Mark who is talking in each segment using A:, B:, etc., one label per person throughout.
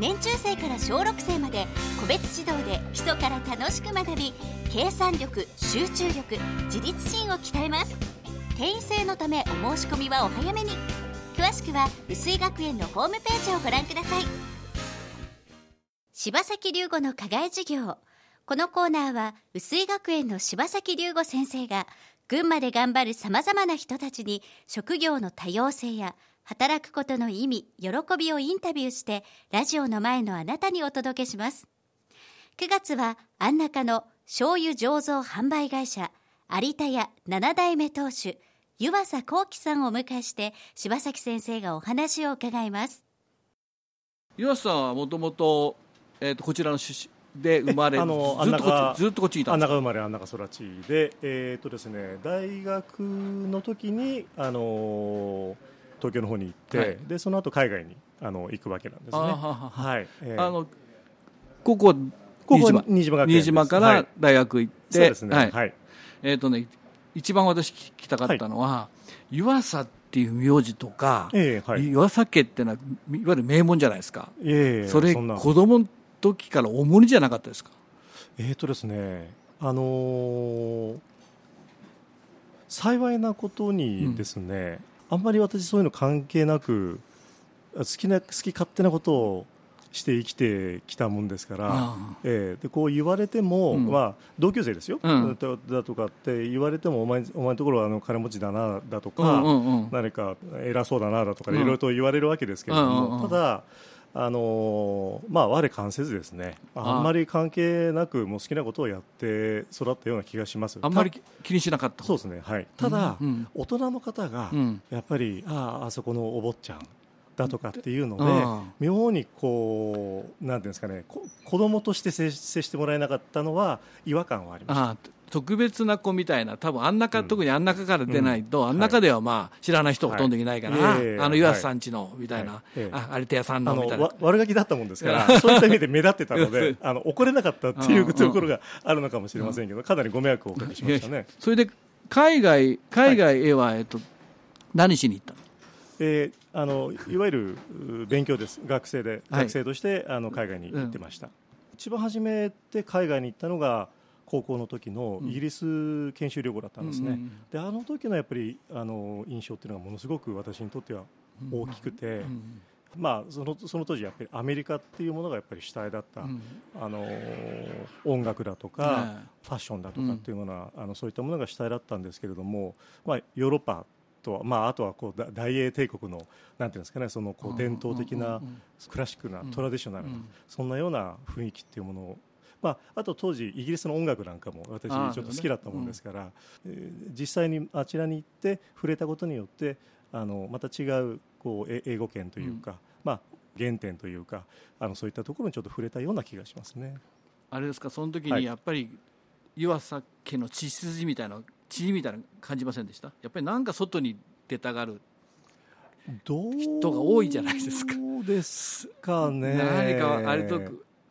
A: 年中生から小6生まで個別指導で基礎から楽しく学び計算力集中力自立心を鍛えます。定員制のためお申し込みはお早めに。詳しくは薄井学園のホームページをご覧ください。柴崎龍吾の課外授業。このコーナーは薄井学園の柴崎龍吾先生が群馬で頑張るさまざまな人たちに職業の多様性や働くことの意味喜びをインタビューしてラジオの前のあなたにお届けします。9月は安中の醤油醸造販売会社有田屋7代目当主湯浅幸喜さんをお迎えして柴崎先生がお話を伺います。
B: 湯浅さんはもともとこちらの出身で生まれ
C: あの
B: ずっとこっちずっとこっちにいたんです
C: 安中生まれ安中育ちでえっ、とですね大学の時にあの東京の方に行って、
B: はい。
C: でその後海外にあの行くわけなんですね。
B: あはは
C: は。い、えー。
B: あのここ
C: ここ
B: 新島。
C: 新島
B: から
C: はい。
B: 大学行って、
C: そうですね。
B: はい。
C: はい。
B: えっ、とね一番私聞きたかったのは、湯浅っていう名字とか、
C: ええはい。
B: 湯浅家ってのはいわゆる名門じゃないですか、
C: いえいえ
B: それ
C: んな。
B: 子供の時から重荷じゃなかったですか？
C: えーとですね、あのー幸いなことにですね、あんまり私そういうの関係なく好きな好き勝手なことをして生きてきたもんですから、
B: あ
C: えーでこう言われても、
B: うん。
C: まあ、同級生ですよ、
B: うん。
C: だだとかって言われてもお前お前のところはあの金持ちだなだとか、
B: うんうんうん。
C: 何か偉そうだなだとかい
B: うん
C: ろいろと言われるわけですけれども、
B: うんうんうん。
C: ただあのーまあ我関せずですねあんまり関係なくもう好きなことをやって育ったような気がします。
B: あんまり
C: た
B: 気にしなかった。
C: そうですねはい。ただ、
B: うん。うん
C: 大人の方が
B: うん。
C: やっぱりあああそこのお坊ちゃんだとかっていうので、
B: うん。
C: 妙にこうなんていうんですかねこ子供として接接してもらえなかったのは違和感はありました
B: 特別な子みたいな多分あん中、特にあん中から出ないと、
C: うん。
B: あん中ではまあ知らない人ほとんどいないから、
C: はい。
B: あの湯浅さんちのみたいな、
C: はい。ええ。
B: あ有田屋さん
C: あ
B: のみたいな。
C: 悪ガキだったもんですから、そういった意味で目立ってたので、あの怒れなかったっていう
B: うん。
C: ところがあるのかもしれませんけど、かなりご迷惑をおかけしましたね。
B: それで海外海外へは、えっと、何しに行ったの？
C: えーあのいわゆるう勉強です、学生で、
B: はい。
C: 学生としてあの海外に行ってました、一番初めて海外に行ったのが、高校の時のイギリス研修旅行だったんですね、
B: うんうん
C: であの時のやっぱりあの印象っていうのがものすごく私にとっては大きくて、
B: うん
C: まあ、そのその当時、やっぱりアメリカっていうものがやっぱり主体だった、
B: うん。
C: あの音楽だとか、
B: はい
C: ファッションだとかっていうものは、あのそういったものが主体だったんですけれども、まあ、ヨーロッパとは、まあ、あとはこうだ大英帝国のなんていうんですかねそのこう伝統的な
B: うんうんうん。
C: クラシックな
B: うん。
C: トラディショナルな、
B: うん。
C: そんなような雰囲気っていうものを、まあ、あと当時イギリスの音楽なんかも私ちょっと好きだったもんですから、えー実際にあちらに行って触れたことによってあのまた違うこうえ英語圏というか、まあ、原点というかあのそういったところにちょっと触れたような気がしますね。
B: あれですか？その時
C: はい。
B: にやっぱり湯浅家の血筋みたいな血みたいなの感じませんでした？やっぱりなんか外に出たがる人が多いじゃないですか。
C: そうですかね。
B: 何かあれと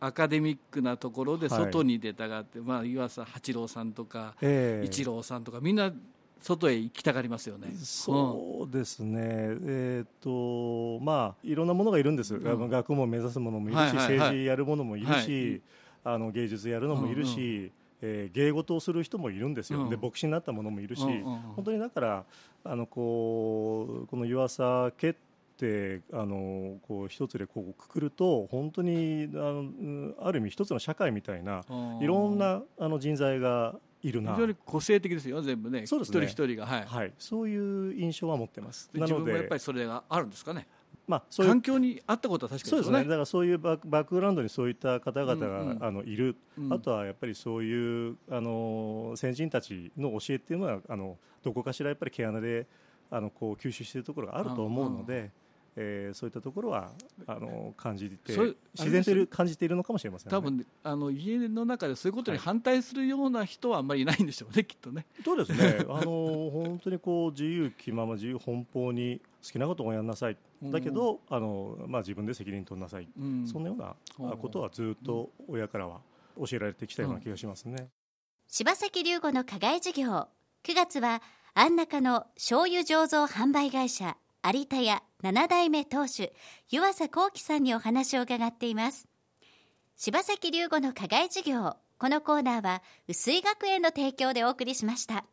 B: アカデミックなところで
C: はい。
B: 外に出たがって、まあ、湯浅八郎さんとか、
C: ええ。
B: 一郎さんとかみんな外へ行きたがりますよね。
C: そうですね、えっ、とまあいろんなものがいるんです、
B: ん。
C: あの学問を目指すものもいるし、
B: はいはいはい。
C: 政治やるものもいるし、
B: はい。
C: あの芸術やるのもいるし、えー芸事をする人もいるんですよ、
B: うん
C: で牧師になった者もいるし、
B: うんうんうん。
C: 本当にだからあのこうこの湯浅家ってあのこう一つでこうくくると本当にあのうんある意味一つの社会みたいな
B: うん
C: いろんなあの人材がいるな。
B: 非常に個性的ですよ全部ね。
C: そうですね。
B: 一人一人がはい、
C: はい、そういう印象は持ってます。
B: で
C: なので
B: 自分もやっぱりそれがあるんですかね。
C: まあ、そういう
B: 環境にあったことは確か
C: そうですすね、だからそういうバックバックグラウンドにそういった方々が、
B: うんうん。
C: あのいる、
B: うん。
C: あとはやっぱりそういうあの先人たちの教えっていうのはあのどこかしらやっぱり毛穴であのこう吸収しているところがあると思うので、えーそういったところはあの感じて自然と感じているのかもしれません、ね、
B: 多分あの家の中でそういうことに反対するような人はあんまりいないんでしょうね、きっとね。
C: そうですね。あの本当にこう自由気まま自由奔放に好きなことをやんなさい。だけど、あのまあ、自分で責任取んなさい、
B: うん。
C: そんなようなあことはずっと親からは教えられてきたような気がしますね。
A: 柴崎龍吾の課外授業。9月は安中の醤油醸造販売会社有田屋7代目当主湯浅幸喜さんにお話を伺っています。柴崎龍吾の課外授業このコーナーは薄井学園の提供でお送りしました。